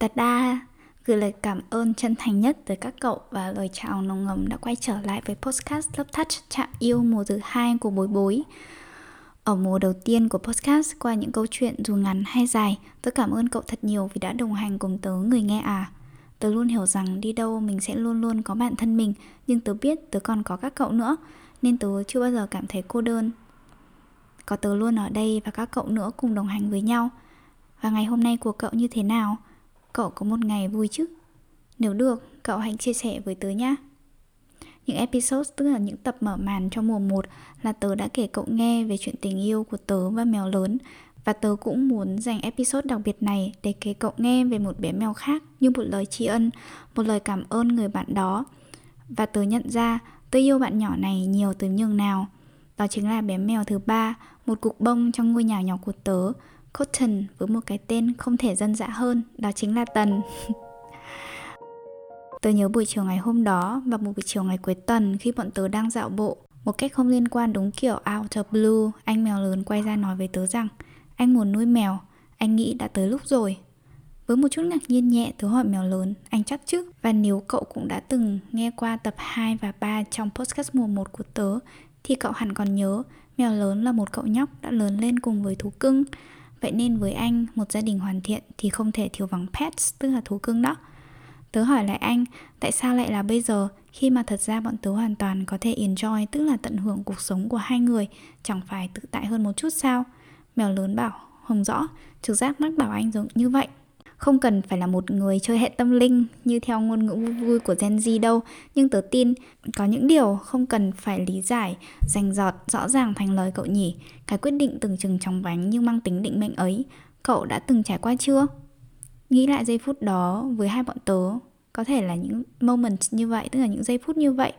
Tật đa gửi lời cảm ơn chân thành nhất tới các cậu và lời chào nồng ngầm đã quay trở lại với podcast Love Touch chạm yêu mùa thứ hai của bối bối. Ở mùa đầu tiên của podcast qua những câu chuyện dù ngắn hay dài, tôi cảm ơn cậu thật nhiều vì đã đồng hành cùng tớ người nghe à. Tớ luôn hiểu rằng đi đâu mình sẽ luôn luôn có bạn thân mình, nhưng tớ biết tớ còn có các cậu nữa, nên tớ chưa bao giờ cảm thấy cô đơn. Có tớ luôn ở đây và các cậu nữa cùng đồng hành với nhau. Và ngày hôm nay của cậu như thế nào? Cậu có một ngày vui chứ? Nếu được, cậu hãy chia sẻ với tớ nhé. Những episode tức là những tập mở màn cho mùa 1 là tớ đã kể cậu nghe về chuyện tình yêu của tớ và mèo lớn và tớ cũng muốn dành episode đặc biệt này để kể cậu nghe về một bé mèo khác như một lời tri ân, một lời cảm ơn người bạn đó. Và tớ nhận ra tớ yêu bạn nhỏ này nhiều từ nhường nào. Đó chính là bé mèo thứ ba, một cục bông trong ngôi nhà nhỏ của tớ, Cotton với một cái tên không thể dân dã hơn, đó chính là Tần. tớ nhớ buổi chiều ngày hôm đó và một buổi chiều ngày cuối tuần khi bọn tớ đang dạo bộ. Một cách không liên quan đúng kiểu out of blue, anh mèo lớn quay ra nói với tớ rằng anh muốn nuôi mèo, anh nghĩ đã tới lúc rồi. Với một chút ngạc nhiên nhẹ tớ hỏi mèo lớn, anh chắc chứ? Và nếu cậu cũng đã từng nghe qua tập 2 và 3 trong podcast mùa 1 của tớ thì cậu hẳn còn nhớ mèo lớn là một cậu nhóc đã lớn lên cùng với thú cưng Vậy nên với anh, một gia đình hoàn thiện thì không thể thiếu vắng pets, tức là thú cưng đó. Tớ hỏi lại anh, tại sao lại là bây giờ khi mà thật ra bọn tớ hoàn toàn có thể enjoy, tức là tận hưởng cuộc sống của hai người, chẳng phải tự tại hơn một chút sao? Mèo lớn bảo, không rõ, trực giác mắc bảo anh giống như vậy không cần phải là một người chơi hệ tâm linh như theo ngôn ngữ vui vui của Gen Z đâu. Nhưng tớ tin có những điều không cần phải lý giải rành giọt rõ ràng thành lời cậu nhỉ. Cái quyết định từng chừng trong vánh nhưng mang tính định mệnh ấy, cậu đã từng trải qua chưa? Nghĩ lại giây phút đó với hai bọn tớ, có thể là những moment như vậy, tức là những giây phút như vậy.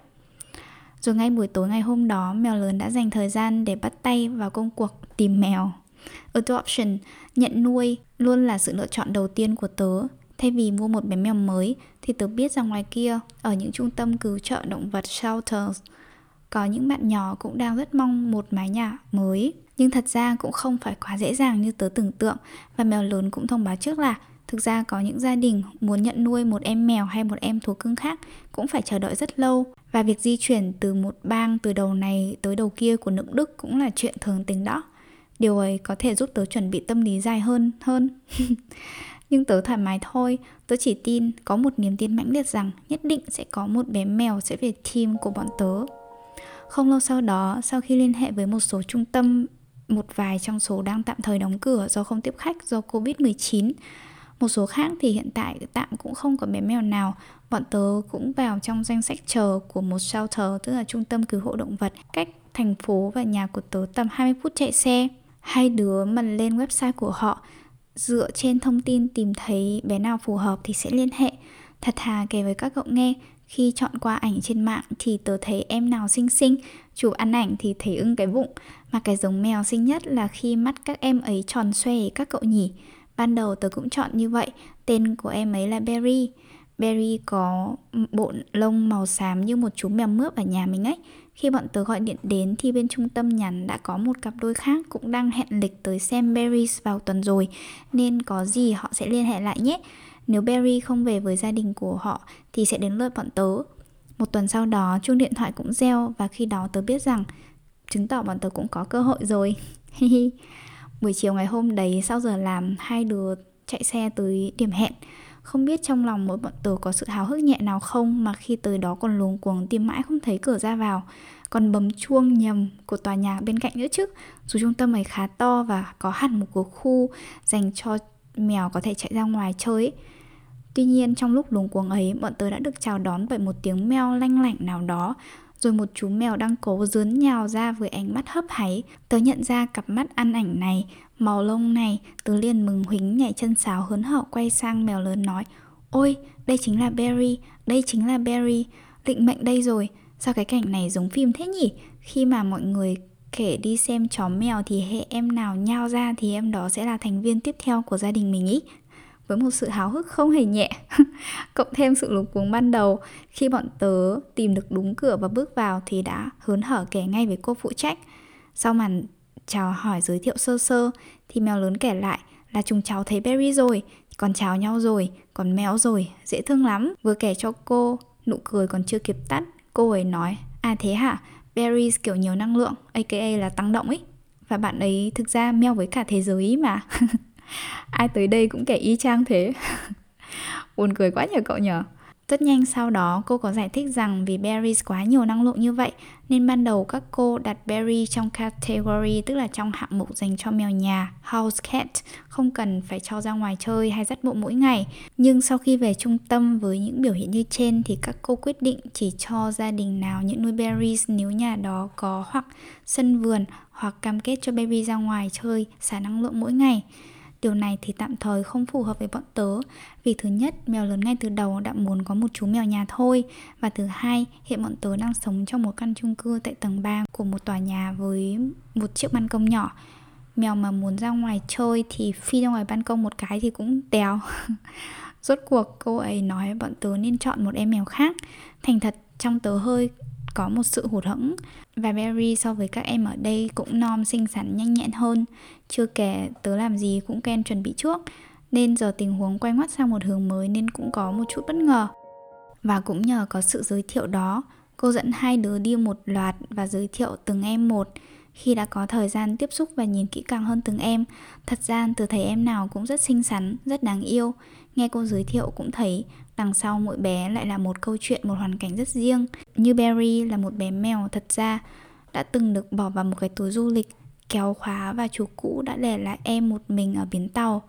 Rồi ngay buổi tối ngày hôm đó, mèo lớn đã dành thời gian để bắt tay vào công cuộc tìm mèo. Adoption, nhận nuôi luôn là sự lựa chọn đầu tiên của tớ. Thay vì mua một bé mèo mới thì tớ biết rằng ngoài kia ở những trung tâm cứu trợ động vật shelters có những bạn nhỏ cũng đang rất mong một mái nhà mới. Nhưng thật ra cũng không phải quá dễ dàng như tớ tưởng tượng và mèo lớn cũng thông báo trước là thực ra có những gia đình muốn nhận nuôi một em mèo hay một em thú cưng khác cũng phải chờ đợi rất lâu và việc di chuyển từ một bang từ đầu này tới đầu kia của nước Đức cũng là chuyện thường tình đó điều ấy có thể giúp tớ chuẩn bị tâm lý dài hơn hơn nhưng tớ thoải mái thôi tớ chỉ tin có một niềm tin mãnh liệt rằng nhất định sẽ có một bé mèo sẽ về team của bọn tớ không lâu sau đó sau khi liên hệ với một số trung tâm một vài trong số đang tạm thời đóng cửa do không tiếp khách do Covid-19. Một số khác thì hiện tại tạm cũng không có bé mèo nào. Bọn tớ cũng vào trong danh sách chờ của một shelter, tức là trung tâm cứu hộ động vật, cách thành phố và nhà của tớ tầm 20 phút chạy xe hai đứa mình lên website của họ, dựa trên thông tin tìm thấy bé nào phù hợp thì sẽ liên hệ. Thật thà kể với các cậu nghe, khi chọn qua ảnh trên mạng thì tớ thấy em nào xinh xinh, chụp ăn ảnh thì thấy ưng cái bụng. Mà cái giống mèo xinh nhất là khi mắt các em ấy tròn xoe các cậu nhỉ. Ban đầu tớ cũng chọn như vậy, tên của em ấy là berry. Berry có bộ lông màu xám như một chú mèo mướp ở nhà mình ấy khi bọn tớ gọi điện đến thì bên trung tâm nhắn đã có một cặp đôi khác cũng đang hẹn lịch tới xem Berries vào tuần rồi, Nên có gì họ sẽ liên hệ lại nhé. Nếu Berry không về với gia đình của họ thì sẽ đến lượt bọn tớ. Một tuần sau đó, chuông điện thoại cũng reo và khi đó tớ biết rằng chứng tỏ bọn tớ cũng có cơ hội rồi. Buổi chiều ngày hôm đấy, sau giờ làm, hai đứa chạy xe tới điểm hẹn không biết trong lòng mỗi bọn tớ có sự háo hức nhẹ nào không mà khi tới đó còn luống cuống tìm mãi không thấy cửa ra vào. Còn bấm chuông nhầm của tòa nhà bên cạnh nữa chứ. Dù trung tâm ấy khá to và có hẳn một cuộc khu dành cho mèo có thể chạy ra ngoài chơi. Tuy nhiên trong lúc luống cuống ấy, bọn tớ đã được chào đón bởi một tiếng meo lanh lảnh nào đó rồi một chú mèo đang cố dướn nhào ra với ánh mắt hấp háy. Tớ nhận ra cặp mắt ăn ảnh này, màu lông này, tớ liền mừng huính nhảy chân sáo hớn hở quay sang mèo lớn nói Ôi, đây chính là Barry, đây chính là Barry, định mệnh đây rồi, sao cái cảnh này giống phim thế nhỉ? Khi mà mọi người kể đi xem chó mèo thì hệ em nào nhao ra thì em đó sẽ là thành viên tiếp theo của gia đình mình ý với một sự háo hức không hề nhẹ. Cộng thêm sự lúng cuống ban đầu, khi bọn tớ tìm được đúng cửa và bước vào thì đã hớn hở kể ngay với cô phụ trách. Sau màn chào hỏi giới thiệu sơ sơ thì mèo lớn kể lại là chúng cháu thấy Berry rồi, còn chào nhau rồi, còn mèo rồi, dễ thương lắm. Vừa kể cho cô, nụ cười còn chưa kịp tắt, cô ấy nói à thế hả? Berries kiểu nhiều năng lượng aka là tăng động ấy. Và bạn ấy thực ra meo với cả thế giới mà. ai tới đây cũng kể y chang thế. Buồn cười quá nhờ cậu nhở rất nhanh sau đó, cô có giải thích rằng vì berries quá nhiều năng lượng như vậy, nên ban đầu các cô đặt berry trong category, tức là trong hạng mục dành cho mèo nhà, house cat, không cần phải cho ra ngoài chơi hay dắt bộ mỗi ngày. Nhưng sau khi về trung tâm với những biểu hiện như trên thì các cô quyết định chỉ cho gia đình nào những nuôi berries nếu nhà đó có hoặc sân vườn hoặc cam kết cho baby ra ngoài chơi, xả năng lượng mỗi ngày. Điều này thì tạm thời không phù hợp với bọn tớ. Vì thứ nhất, mèo lớn ngay từ đầu đã muốn có một chú mèo nhà thôi. Và thứ hai, hiện bọn tớ đang sống trong một căn chung cư tại tầng 3 của một tòa nhà với một chiếc ban công nhỏ. Mèo mà muốn ra ngoài chơi thì phi ra ngoài ban công một cái thì cũng tèo Rốt cuộc cô ấy nói bọn tớ nên chọn một em mèo khác. Thành thật trong tớ hơi có một sự hụt hẫng. Và Mary so với các em ở đây cũng non xinh xắn, nhanh nhẹn hơn. Chưa kể tớ làm gì cũng quen chuẩn bị trước. Nên giờ tình huống quay ngoắt sang một hướng mới nên cũng có một chút bất ngờ. Và cũng nhờ có sự giới thiệu đó, cô dẫn hai đứa đi một loạt và giới thiệu từng em một khi đã có thời gian tiếp xúc và nhìn kỹ càng hơn từng em. Thật ra, từ thấy em nào cũng rất xinh xắn, rất đáng yêu. Nghe cô giới thiệu cũng thấy đằng sau mỗi bé lại là một câu chuyện, một hoàn cảnh rất riêng. Như Barry là một bé mèo thật ra, đã từng được bỏ vào một cái túi du lịch, kéo khóa và chủ cũ đã để lại em một mình ở bến tàu.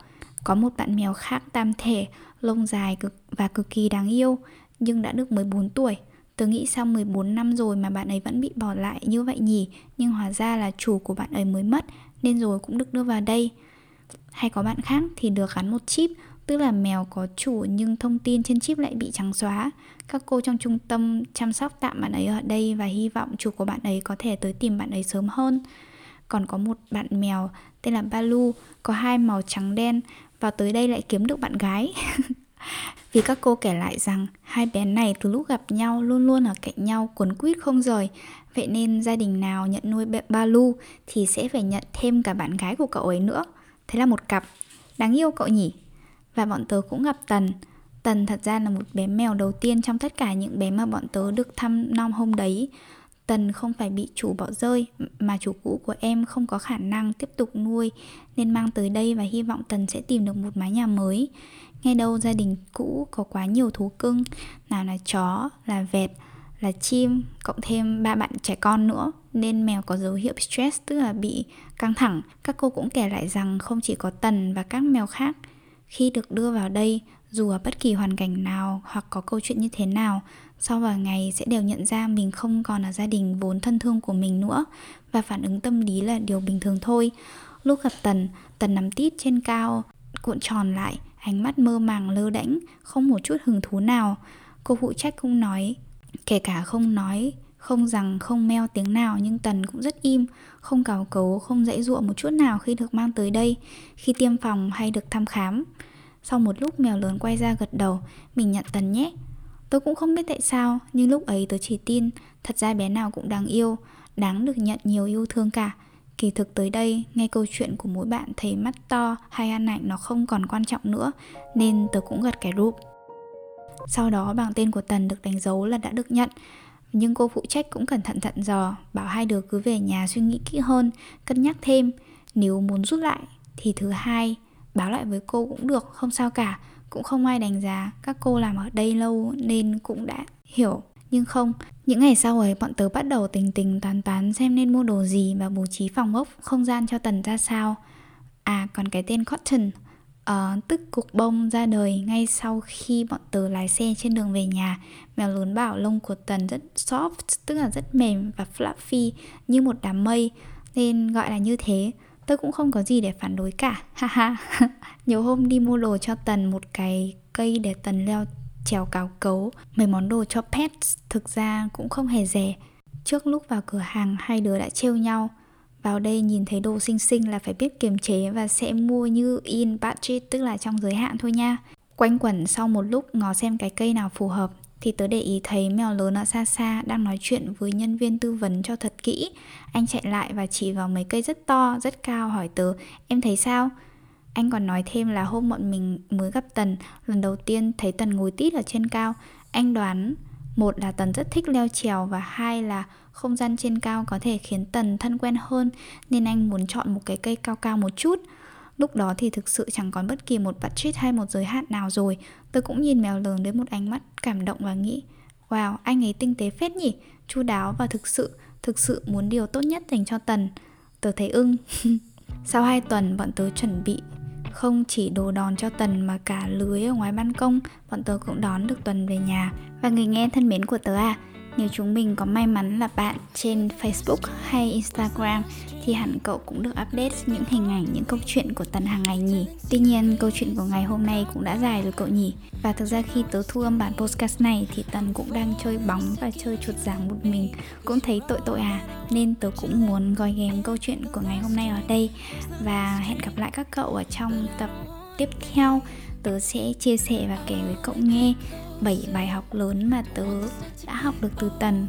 Có một bạn mèo khác tam thể, lông dài cực và cực kỳ đáng yêu, nhưng đã được 14 tuổi. Tớ nghĩ sau 14 năm rồi mà bạn ấy vẫn bị bỏ lại như vậy nhỉ? Nhưng hóa ra là chủ của bạn ấy mới mất, Nên rồi cũng được đưa vào đây. Hay có bạn khác thì được gắn một chip, Tức là mèo có chủ nhưng thông tin trên chip lại bị trắng xóa. Các cô trong trung tâm chăm sóc tạm bạn ấy ở đây Và hy vọng chủ của bạn ấy có thể tới tìm bạn ấy sớm hơn. Còn có một bạn mèo tên là Balu, Có hai màu trắng đen Và tới đây lại kiếm được bạn gái. Vì các cô kể lại rằng hai bé này từ lúc gặp nhau luôn luôn ở cạnh nhau cuốn quýt không rời, Vậy nên gia đình nào nhận nuôi Balu thì sẽ phải nhận thêm cả bạn gái của cậu ấy nữa. Thế là một cặp. Đáng yêu cậu nhỉ? Và bọn tớ cũng gặp Tần. Tần thật ra là một bé mèo đầu tiên trong tất cả những bé mà bọn tớ được thăm nom hôm đấy. Tần không phải bị chủ bỏ rơi mà chủ cũ của em không có khả năng tiếp tục nuôi, nên mang tới đây và hy vọng Tần sẽ tìm được một mái nhà mới. Nghe đâu gia đình cũ có quá nhiều thú cưng, nào là chó, là vẹt, là chim, cộng thêm ba bạn trẻ con nữa nên mèo có dấu hiệu stress tức là bị căng thẳng. Các cô cũng kể lại rằng không chỉ có Tần và các mèo khác. Khi được đưa vào đây dù ở bất kỳ hoàn cảnh nào hoặc có câu chuyện như thế nào sau vài ngày sẽ đều nhận ra mình không còn là gia đình vốn thân thương của mình nữa và phản ứng tâm lý là điều bình thường thôi. Lúc gặp tần tần nằm tít trên cao cuộn tròn lại ánh mắt mơ màng lơ đễnh, không một chút hứng thú nào. Cô phụ trách không nói, kể cả không nói, không rằng, không meo tiếng nào, nhưng tần cũng rất im. Không cào cấu, không dãy dụa một chút nào khi được mang tới đây, khi tiêm phòng hay được thăm khám. Sau một lúc mèo lớn quay ra gật đầu, Mình nhận Tần nhé. Tôi cũng không biết tại sao, Nhưng lúc ấy tôi chỉ tin, Thật ra bé nào cũng đáng yêu, Đáng được nhận nhiều yêu thương cả. Kỳ thực tới đây, nghe câu chuyện của mỗi bạn thấy mắt to hay ăn ảnh nó không còn quan trọng nữa Nên tớ cũng gật cái rụp Sau đó bảng tên của Tần được đánh dấu là đã được nhận. Nhưng cô phụ trách cũng cẩn thận thận dò Bảo hai đứa cứ về nhà suy nghĩ kỹ hơn Cân nhắc thêm. Nếu muốn rút lại thì thứ hai báo lại với cô cũng được không sao cả. Cũng không ai đánh giá các cô làm ở đây lâu nên cũng đã hiểu nhưng không những ngày sau ấy bọn tớ bắt đầu tình tình toán toán xem nên mua đồ gì và bố trí phòng ốc không gian cho tần ra sao. À còn cái tên cotton. Uh, tức cục bông ra đời ngay sau khi bọn tớ lái xe trên đường về nhà. Mèo lớn bảo lông của tần rất soft tức là rất mềm và fluffy như một đám mây nên gọi là như thế. Tôi cũng không có gì để phản đối cả. Haha nhiều hôm đi mua đồ cho tần một cái cây để tần leo trèo cáo cấu. Mấy món đồ cho pets thực ra cũng không hề rẻ. Trước lúc vào cửa hàng, hai đứa đã trêu nhau. Vào đây nhìn thấy đồ xinh xinh là phải biết kiềm chế và sẽ mua như in budget, tức là trong giới hạn thôi nha. Quanh quẩn sau một lúc, ngó xem cái cây nào phù hợp, thì tớ để ý thấy mèo lớn ở xa xa đang nói chuyện với nhân viên tư vấn cho thật kỹ. Anh chạy lại và chỉ vào mấy cây rất to, rất cao, hỏi tớ, em thấy sao? Anh còn nói thêm là hôm bọn mình mới gặp Tần Lần đầu tiên thấy Tần ngồi tít ở trên cao. Anh đoán một là Tần rất thích leo trèo Và hai là không gian trên cao có thể khiến Tần thân quen hơn Nên anh muốn chọn một cái cây cao cao một chút. Lúc đó thì thực sự chẳng còn bất kỳ một budget hay một giới hạn nào rồi. Tôi cũng nhìn mèo lớn với một ánh mắt cảm động và nghĩ Wow, anh ấy tinh tế phết nhỉ chu đáo và thực sự, thực sự muốn điều tốt nhất dành cho Tần. Tớ thấy ưng. Sau 2 tuần bọn tớ chuẩn bị không chỉ đồ đòn cho Tần mà cả lưới ở ngoài ban công, Bọn tớ cũng đón được Tuần về nhà. Và người nghe thân mến của tớ à Nếu chúng mình có may mắn là bạn trên Facebook hay Instagram thì hẳn cậu cũng được update những hình ảnh, những câu chuyện của Tần hàng ngày nhỉ. Tuy nhiên, câu chuyện của ngày hôm nay cũng đã dài rồi cậu nhỉ. Và thực ra khi tớ thu âm bản podcast này thì Tần cũng đang chơi bóng và chơi chuột giảng một mình. Cũng thấy tội tội à, nên tớ cũng muốn gói ghém câu chuyện của ngày hôm nay ở đây. Và hẹn gặp lại các cậu ở trong tập tiếp theo. Tớ sẽ chia sẻ và kể với cậu nghe 7 bài học lớn mà tớ đã học được từ Tần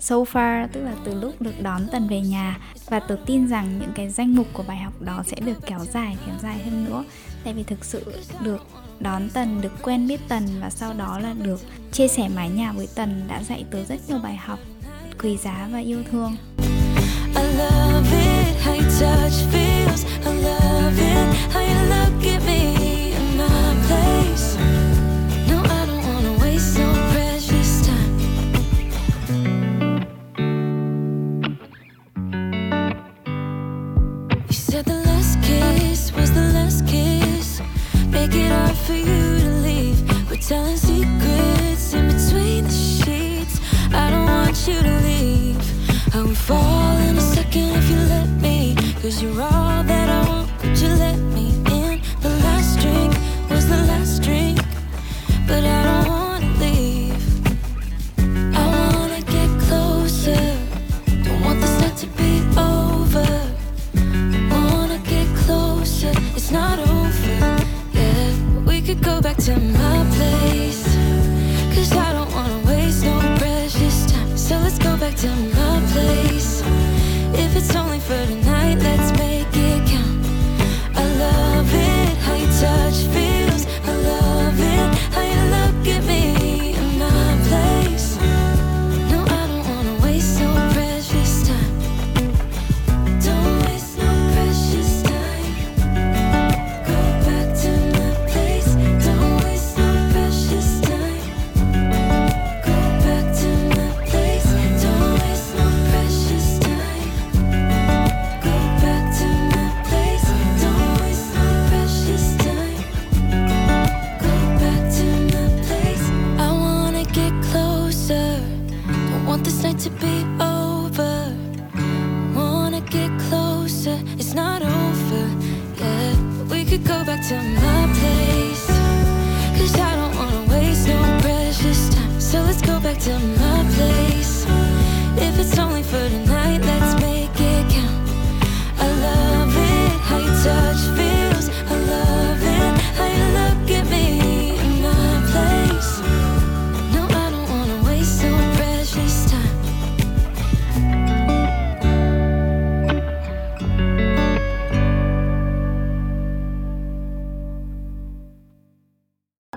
so far tức là từ lúc được đón tần về nhà và tôi tin rằng những cái danh mục của bài học đó sẽ được kéo dài kéo dài hơn nữa. Tại vì thực sự được đón tần được quen biết tần và sau đó là được chia sẻ mái nhà với tần đã dạy tớ rất nhiều bài học quý giá và yêu thương. I love it, how Cause you're all that I want. Could you let me in? The last drink was the last drink. But I don't wanna leave. I wanna get closer. Don't want this night to be over. I wanna get closer. It's not over. Yeah, we could go back to my place, cause I don't wanna waste no precious time. So let's go back to my place. If it's only for tonight,